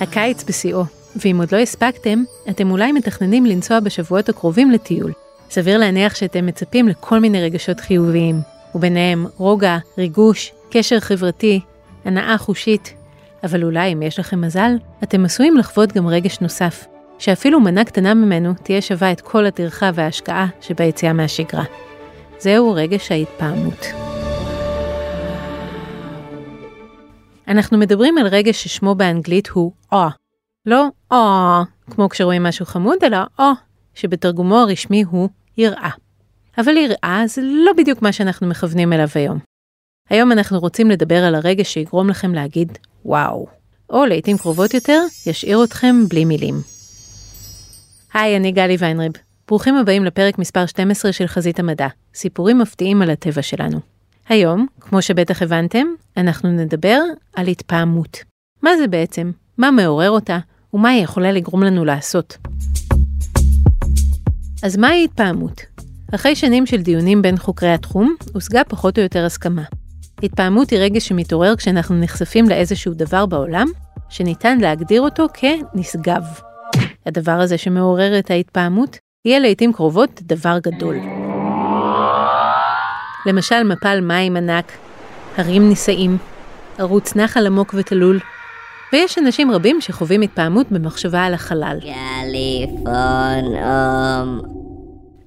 הקיץ בשיאו, ואם עוד לא הספקתם, אתם אולי מתכננים לנסוע בשבועות הקרובים לטיול. סביר להניח שאתם מצפים לכל מיני רגשות חיוביים, וביניהם רוגע, ריגוש, קשר חברתי, הנאה חושית. אבל אולי אם יש לכם מזל, אתם עשויים לחוות גם רגש נוסף, שאפילו מנה קטנה ממנו תהיה שווה את כל הטרחה וההשקעה שביציאה מהשגרה. זהו רגש ההתפעמות. אנחנו מדברים על רגש ששמו באנגלית הוא אה. לא אה, כמו כשרואים משהו חמוד, אלא אה, שבתרגומו הרשמי הוא יראה. אבל יראה זה לא בדיוק מה שאנחנו מכוונים אליו היום. היום אנחנו רוצים לדבר על הרגש שיגרום לכם להגיד וואו, או לעיתים קרובות יותר, ישאיר אתכם בלי מילים. היי, אני גלי ויינריב. ברוכים הבאים לפרק מספר 12 של חזית המדע, סיפורים מפתיעים על הטבע שלנו. היום, כמו שבטח הבנתם, אנחנו נדבר על התפעמות. מה זה בעצם? מה מעורר אותה? ומה היא יכולה לגרום לנו לעשות? אז מהי התפעמות? אחרי שנים של דיונים בין חוקרי התחום, הושגה פחות או יותר הסכמה. התפעמות היא רגש שמתעורר כשאנחנו נחשפים לאיזשהו דבר בעולם, שניתן להגדיר אותו כנשגב. הדבר הזה שמעורר את ההתפעמות, יהיה לעיתים קרובות דבר גדול. למשל מפל מים ענק, הרים נישאים, ערוץ נחל עמוק ותלול, ויש אנשים רבים שחווים התפעמות במחשבה על החלל. קליפורנום.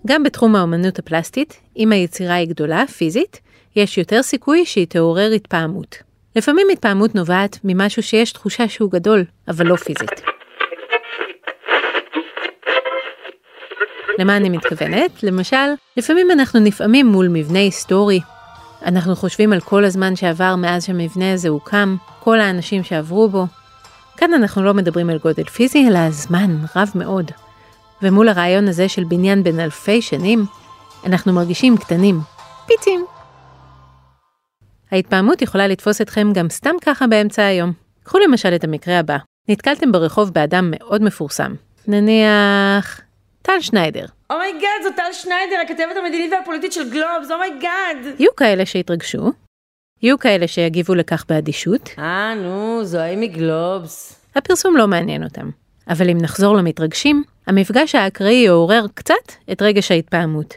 גם בתחום האמנות הפלסטית, אם היצירה היא גדולה, פיזית, יש יותר סיכוי שהיא תעורר התפעמות. לפעמים התפעמות נובעת ממשהו שיש תחושה שהוא גדול, אבל לא פיזית. למה אני מתכוונת? למשל, לפעמים אנחנו נפעמים מול מבנה היסטורי. אנחנו חושבים על כל הזמן שעבר מאז שהמבנה הזה הוקם, כל האנשים שעברו בו. כאן אנחנו לא מדברים על גודל פיזי, אלא על זמן רב מאוד. ומול הרעיון הזה של בניין בן אלפי שנים, אנחנו מרגישים קטנים, פיצים. ההתפעמות יכולה לתפוס אתכם גם סתם ככה באמצע היום. קחו למשל את המקרה הבא. נתקלתם ברחוב באדם מאוד מפורסם. נניח... טל שניידר. Oh my God, זו טל שניידר, הכתבת המדינית והפוליטית של גלובס, Oh my God. יהיו כאלה שיתרגשו, יהיו כאלה שיגיבו לכך באדישות, אה, נו, זו ההיא מגלובס. הפרסום לא מעניין אותם. אבל אם נחזור למתרגשים, המפגש האקראי יעורר קצת את רגש ההתפעמות.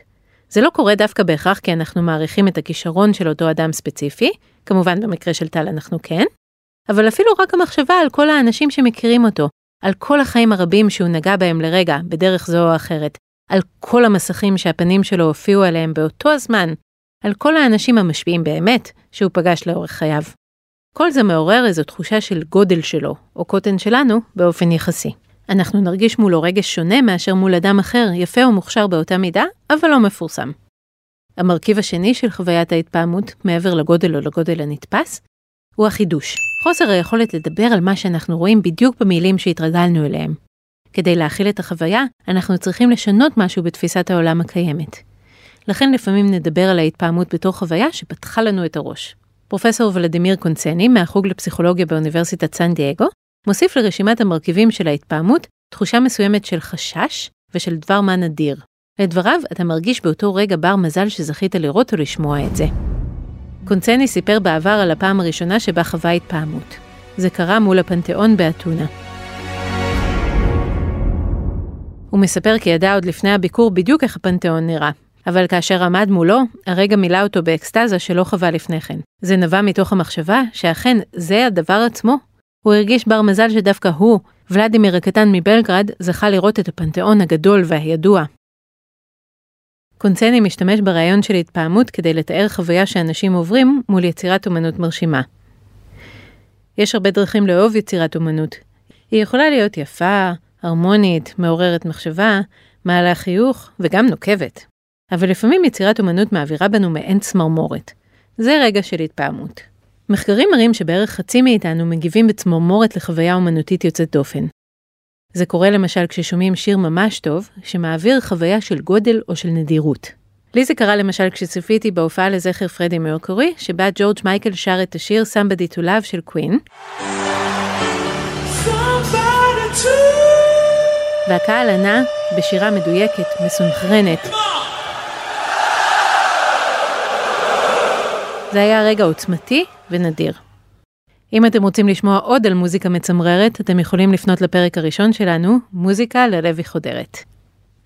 זה לא קורה דווקא בהכרח כי אנחנו מעריכים את הכישרון של אותו אדם ספציפי, כמובן במקרה של טל אנחנו כן, אבל אפילו רק המחשבה על כל האנשים שמכירים אותו, על כל החיים הרבים שהוא נגע בהם לרגע, בדרך זו או אחרת, על כל המסכים שהפנים שלו הופיעו עליהם באותו הזמן, על כל האנשים המשפיעים באמת שהוא פגש לאורך חייו. כל זה מעורר איזו תחושה של גודל שלו, או קוטן שלנו, באופן יחסי. אנחנו נרגיש מולו רגש שונה מאשר מול אדם אחר, יפה ומוכשר באותה מידה, אבל לא מפורסם. המרכיב השני של חוויית ההתפעמות, מעבר לגודל או לגודל הנתפס, הוא החידוש. חוסר היכולת לדבר על מה שאנחנו רואים בדיוק במילים שהתרגלנו אליהם. כדי להכיל את החוויה, אנחנו צריכים לשנות משהו בתפיסת העולם הקיימת. לכן לפעמים נדבר על ההתפעמות בתור חוויה שפתחה לנו את הראש. פרופסור ולדימיר קונצני, מהחוג לפסיכולוגיה באוניברסיטת סן דייגו, מוסיף לרשימת המרכיבים של ההתפעמות תחושה מסוימת של חשש ושל דבר מה נדיר. לדבריו, אתה מרגיש באותו רגע בר מזל שזכית לראות או לשמוע את זה. קונצני סיפר בעבר על הפעם הראשונה שבה חווה התפעמות. זה קרה מול הפנתיאון באתונה. הוא מספר כי ידע עוד לפני הביקור בדיוק איך הפנתיאון נראה, אבל כאשר עמד מולו, הרגע מילא אותו באקסטזה שלא חווה לפני כן. זה נבע מתוך המחשבה שאכן זה הדבר עצמו. הוא הרגיש בר מזל שדווקא הוא, ולדימיר הקטן מבלגרד, זכה לראות את הפנתיאון הגדול והידוע. קונצני משתמש ברעיון של התפעמות כדי לתאר חוויה שאנשים עוברים מול יצירת אומנות מרשימה. יש הרבה דרכים לאהוב יצירת אומנות. היא יכולה להיות יפה, הרמונית, מעוררת מחשבה, מעלה חיוך וגם נוקבת. אבל לפעמים יצירת אומנות מעבירה בנו מעין צמרמורת. זה רגע של התפעמות. מחקרים מראים שבערך חצי מאיתנו מגיבים בצמרמורת לחוויה אומנותית יוצאת דופן. זה קורה למשל כששומעים שיר ממש טוב, שמעביר חוויה של גודל או של נדירות. לי זה קרה למשל כשצפיתי בהופעה לזכר פרדי מרקורי, שבה ג'ורג' מייקל שר את השיר Somebody to Love של קווין. והקהל ענה בשירה מדויקת, מסונכרנת. זה היה רגע עוצמתי ונדיר. אם אתם רוצים לשמוע עוד על מוזיקה מצמררת, אתם יכולים לפנות לפרק הראשון שלנו, מוזיקה ללב היא חודרת.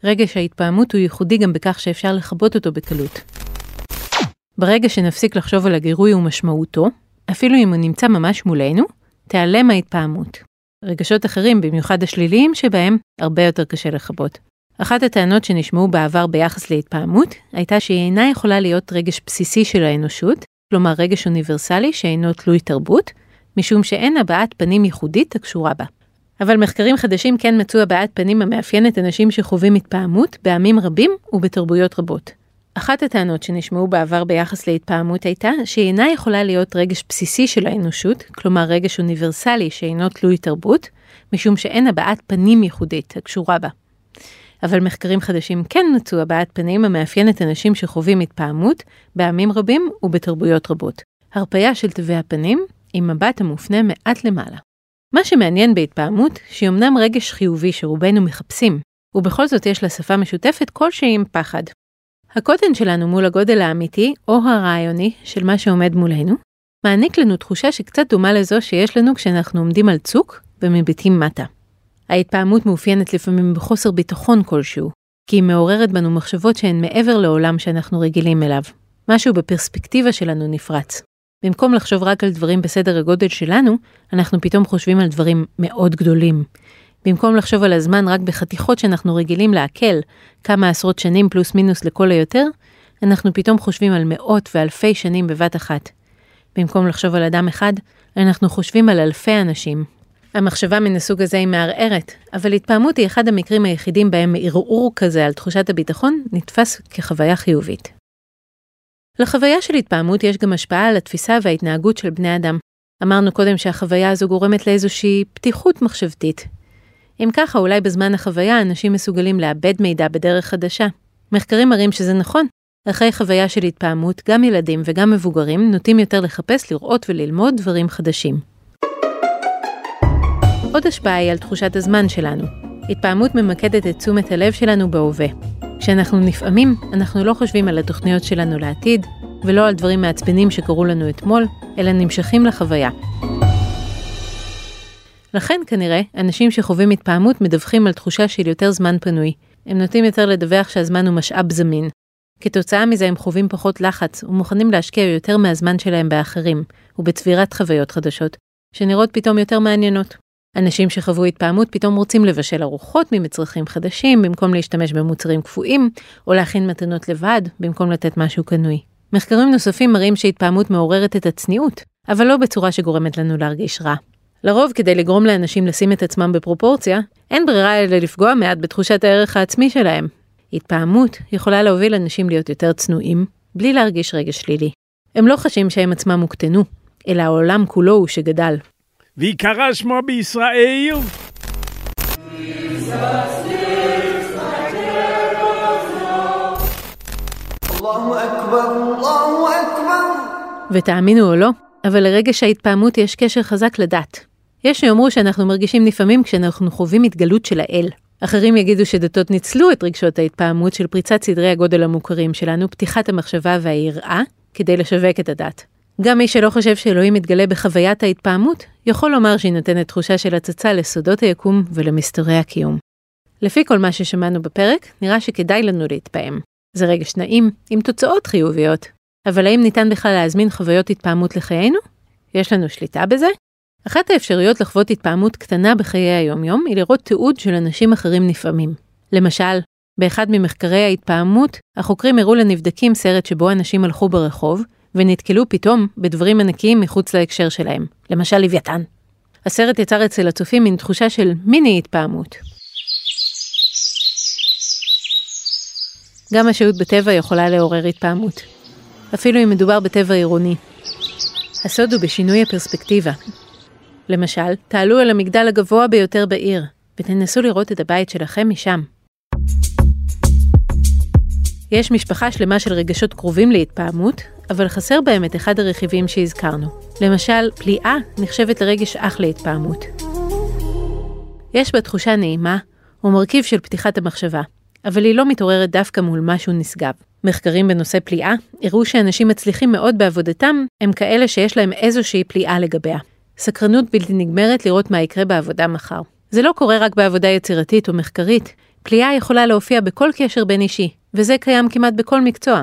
רגש ההתפעמות הוא ייחודי גם בכך שאפשר לכבות אותו בקלות. ברגע שנפסיק לחשוב על הגירוי ומשמעותו, אפילו אם הוא נמצא ממש מולנו, תיעלם ההתפעמות. רגשות אחרים, במיוחד השליליים שבהם, הרבה יותר קשה לכבות. אחת הטענות שנשמעו בעבר ביחס להתפעמות, הייתה שהיא אינה יכולה להיות רגש בסיסי של האנושות, כלומר רגש אוניברסלי שאינו תלוי תרבות, משום שאין הבעת פנים ייחודית הקשורה בה. אבל מחקרים חדשים כן מצאו הבעת פנים המאפיינת אנשים שחווים התפעמות בעמים רבים ובתרבויות רבות. אחת הטענות שנשמעו בעבר ביחס להתפעמות הייתה שהיא אינה יכולה להיות רגש בסיסי של האנושות, כלומר רגש אוניברסלי שאינו תלוי תרבות, משום שאין הבעת פנים ייחודית הקשורה בה. אבל מחקרים חדשים כן מצאו הבעת פנים המאפיינת אנשים שחווים התפעמות בעמים רבים ובתרבויות רבות. הרפאיה של תווי הפנים עם מבט המופנה מעט למעלה. מה שמעניין בהתפעמות, שהיא אמנם רגש חיובי שרובנו מחפשים, ובכל זאת יש לה שפה משותפת כלשהי עם פחד. הקוטן שלנו מול הגודל האמיתי או הרעיוני של מה שעומד מולנו, מעניק לנו תחושה שקצת דומה לזו שיש לנו כשאנחנו עומדים על צוק ומביטים מטה. ההתפעמות מאופיינת לפעמים בחוסר ביטחון כלשהו, כי היא מעוררת בנו מחשבות שהן מעבר לעולם שאנחנו רגילים אליו. משהו בפרספקטיבה שלנו נפרץ. במקום לחשוב רק על דברים בסדר הגודל שלנו, אנחנו פתאום חושבים על דברים מאוד גדולים. במקום לחשוב על הזמן רק בחתיכות שאנחנו רגילים לעכל, כמה עשרות שנים פלוס מינוס לכל היותר, אנחנו פתאום חושבים על מאות ואלפי שנים בבת אחת. במקום לחשוב על אדם אחד, אנחנו חושבים על אלפי אנשים. המחשבה מן הסוג הזה היא מערערת, אבל התפעמות היא אחד המקרים היחידים בהם ערעור כזה על תחושת הביטחון נתפס כחוויה חיובית. לחוויה של התפעמות יש גם השפעה על התפיסה וההתנהגות של בני אדם. אמרנו קודם שהחוויה הזו גורמת לאיזושהי פתיחות מחשבתית. אם ככה, אולי בזמן החוויה אנשים מסוגלים לאבד מידע בדרך חדשה. מחקרים מראים שזה נכון. אחרי חוויה של התפעמות, גם ילדים וגם מבוגרים נוטים יותר לחפש, לראות וללמוד דברים חדשים. עוד השפעה היא על תחושת הזמן שלנו. התפעמות ממקדת את תשומת הלב שלנו בהווה. כשאנחנו נפעמים, אנחנו לא חושבים על התוכניות שלנו לעתיד, ולא על דברים מעצבנים שקרו לנו אתמול, אלא נמשכים לחוויה. לכן כנראה, אנשים שחווים התפעמות מדווחים על תחושה של יותר זמן פנוי. הם נוטים יותר לדווח שהזמן הוא משאב זמין. כתוצאה מזה הם חווים פחות לחץ ומוכנים להשקיע יותר מהזמן שלהם באחרים, ובצבירת חוויות חדשות, שנראות פתאום יותר מעניינות. אנשים שחוו התפעמות פתאום רוצים לבשל ארוחות ממצרכים חדשים במקום להשתמש במוצרים קפואים, או להכין מתנות לבד במקום לתת משהו קנוי. מחקרים נוספים מראים שהתפעמות מעוררת את הצניעות, אבל לא בצורה שגורמת לנו להרגיש רע. לרוב, כדי לגרום לאנשים לשים את עצמם בפרופורציה, אין ברירה אלא לפגוע מעט בתחושת הערך העצמי שלהם. התפעמות יכולה להוביל אנשים להיות יותר צנועים, בלי להרגיש רגש שלילי. הם לא חשים שהם עצמם הוקטנו, אלא העולם כולו הוא שגדל. ויקרא שמו בישראל. ותאמינו או לא, אבל לרגש ההתפעמות יש קשר חזק לדת. יש שיאמרו שאנחנו מרגישים לפעמים כשאנחנו חווים התגלות של האל. אחרים יגידו שדתות ניצלו את רגשות ההתפעמות של פריצת סדרי הגודל המוכרים שלנו, פתיחת המחשבה והיראה, כדי לשווק את הדת. גם מי שלא חושב שאלוהים מתגלה בחוויית ההתפעמות, יכול לומר שהיא נותנת תחושה של הצצה לסודות היקום ולמסתורי הקיום. לפי כל מה ששמענו בפרק, נראה שכדאי לנו להתפעם. זה רגש נעים, עם תוצאות חיוביות. אבל האם ניתן בכלל להזמין חוויות התפעמות לחיינו? יש לנו שליטה בזה? אחת האפשרויות לחוות התפעמות קטנה בחיי היום-יום היא לראות תיעוד של אנשים אחרים נפעמים. למשל, באחד ממחקרי ההתפעמות, החוקרים הראו לנבדקים סרט שבו אנשים הלכו ברחוב, ונתקלו פתאום בדברים ענקיים מחוץ להקשר שלהם, למשל לוויתן. הסרט יצר אצל הצופים מין תחושה של מיני התפעמות. גם השהות בטבע יכולה לעורר התפעמות, אפילו אם מדובר בטבע עירוני. הסוד הוא בשינוי הפרספקטיבה. למשל, תעלו על המגדל הגבוה ביותר בעיר, ותנסו לראות את הבית שלכם משם. יש משפחה שלמה של רגשות קרובים להתפעמות, אבל חסר בהם את אחד הרכיבים שהזכרנו. למשל, פליאה נחשבת לרגש אח להתפעמות. יש בה תחושה נעימה, או מרכיב של פתיחת המחשבה, אבל היא לא מתעוררת דווקא מול משהו נשגב. מחקרים בנושא פליאה הראו שאנשים מצליחים מאוד בעבודתם הם כאלה שיש להם איזושהי פליאה לגביה. סקרנות בלתי נגמרת לראות מה יקרה בעבודה מחר. זה לא קורה רק בעבודה יצירתית או מחקרית, פליאה יכולה להופיע בכל קשר בין אישי, וזה קיים כמעט בכל מקצוע.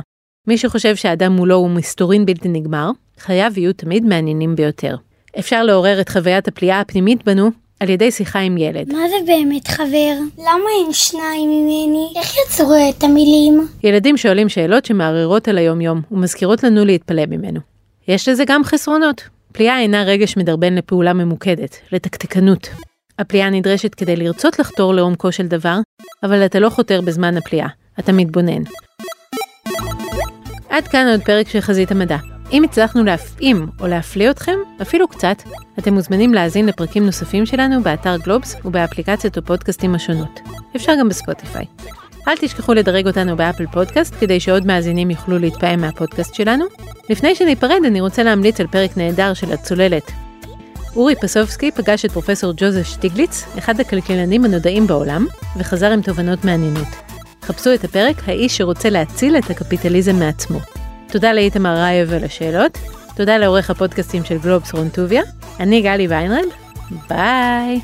מי שחושב שהאדם מולו הוא מסתורין בלתי נגמר, חייו יהיו תמיד מעניינים ביותר. אפשר לעורר את חוויית הפליאה הפנימית בנו על ידי שיחה עם ילד. מה זה באמת חבר? למה אין שניים ממני? איך יצרו את המילים? ילדים שואלים שאלות שמערערות על היום-יום ומזכירות לנו להתפלא ממנו. יש לזה גם חסרונות. פליאה אינה רגש מדרבן לפעולה ממוקדת, לתקתקנות. הפליאה נדרשת כדי לרצות לחתור לעומקו של דבר, אבל אתה לא חותר בזמן הפליאה, אתה מתבונן. עד כאן עוד פרק של חזית המדע. אם הצלחנו להפעים או להפליא אתכם, אפילו קצת, אתם מוזמנים להאזין לפרקים נוספים שלנו באתר גלובס ובאפליקציות הפודקאסטים השונות. אפשר גם בספוטיפיי. אל תשכחו לדרג אותנו באפל פודקאסט כדי שעוד מאזינים יוכלו להתפעם מהפודקאסט שלנו. לפני שניפרד אני רוצה להמליץ על פרק נהדר של הצוללת. אורי פסובסקי פגש את פרופסור ג'וזף שטיגליץ, אחד הכלכלנים הנודעים בעולם, וחזר עם תובנות מעניינות. חפשו את הפרק "האיש שרוצה להציל את הקפיטליזם מעצמו". תודה לאיתמר רייב על השאלות, תודה לעורך הפודקאסטים של גלובס רון טוביה, אני גלי ויינרד, ביי.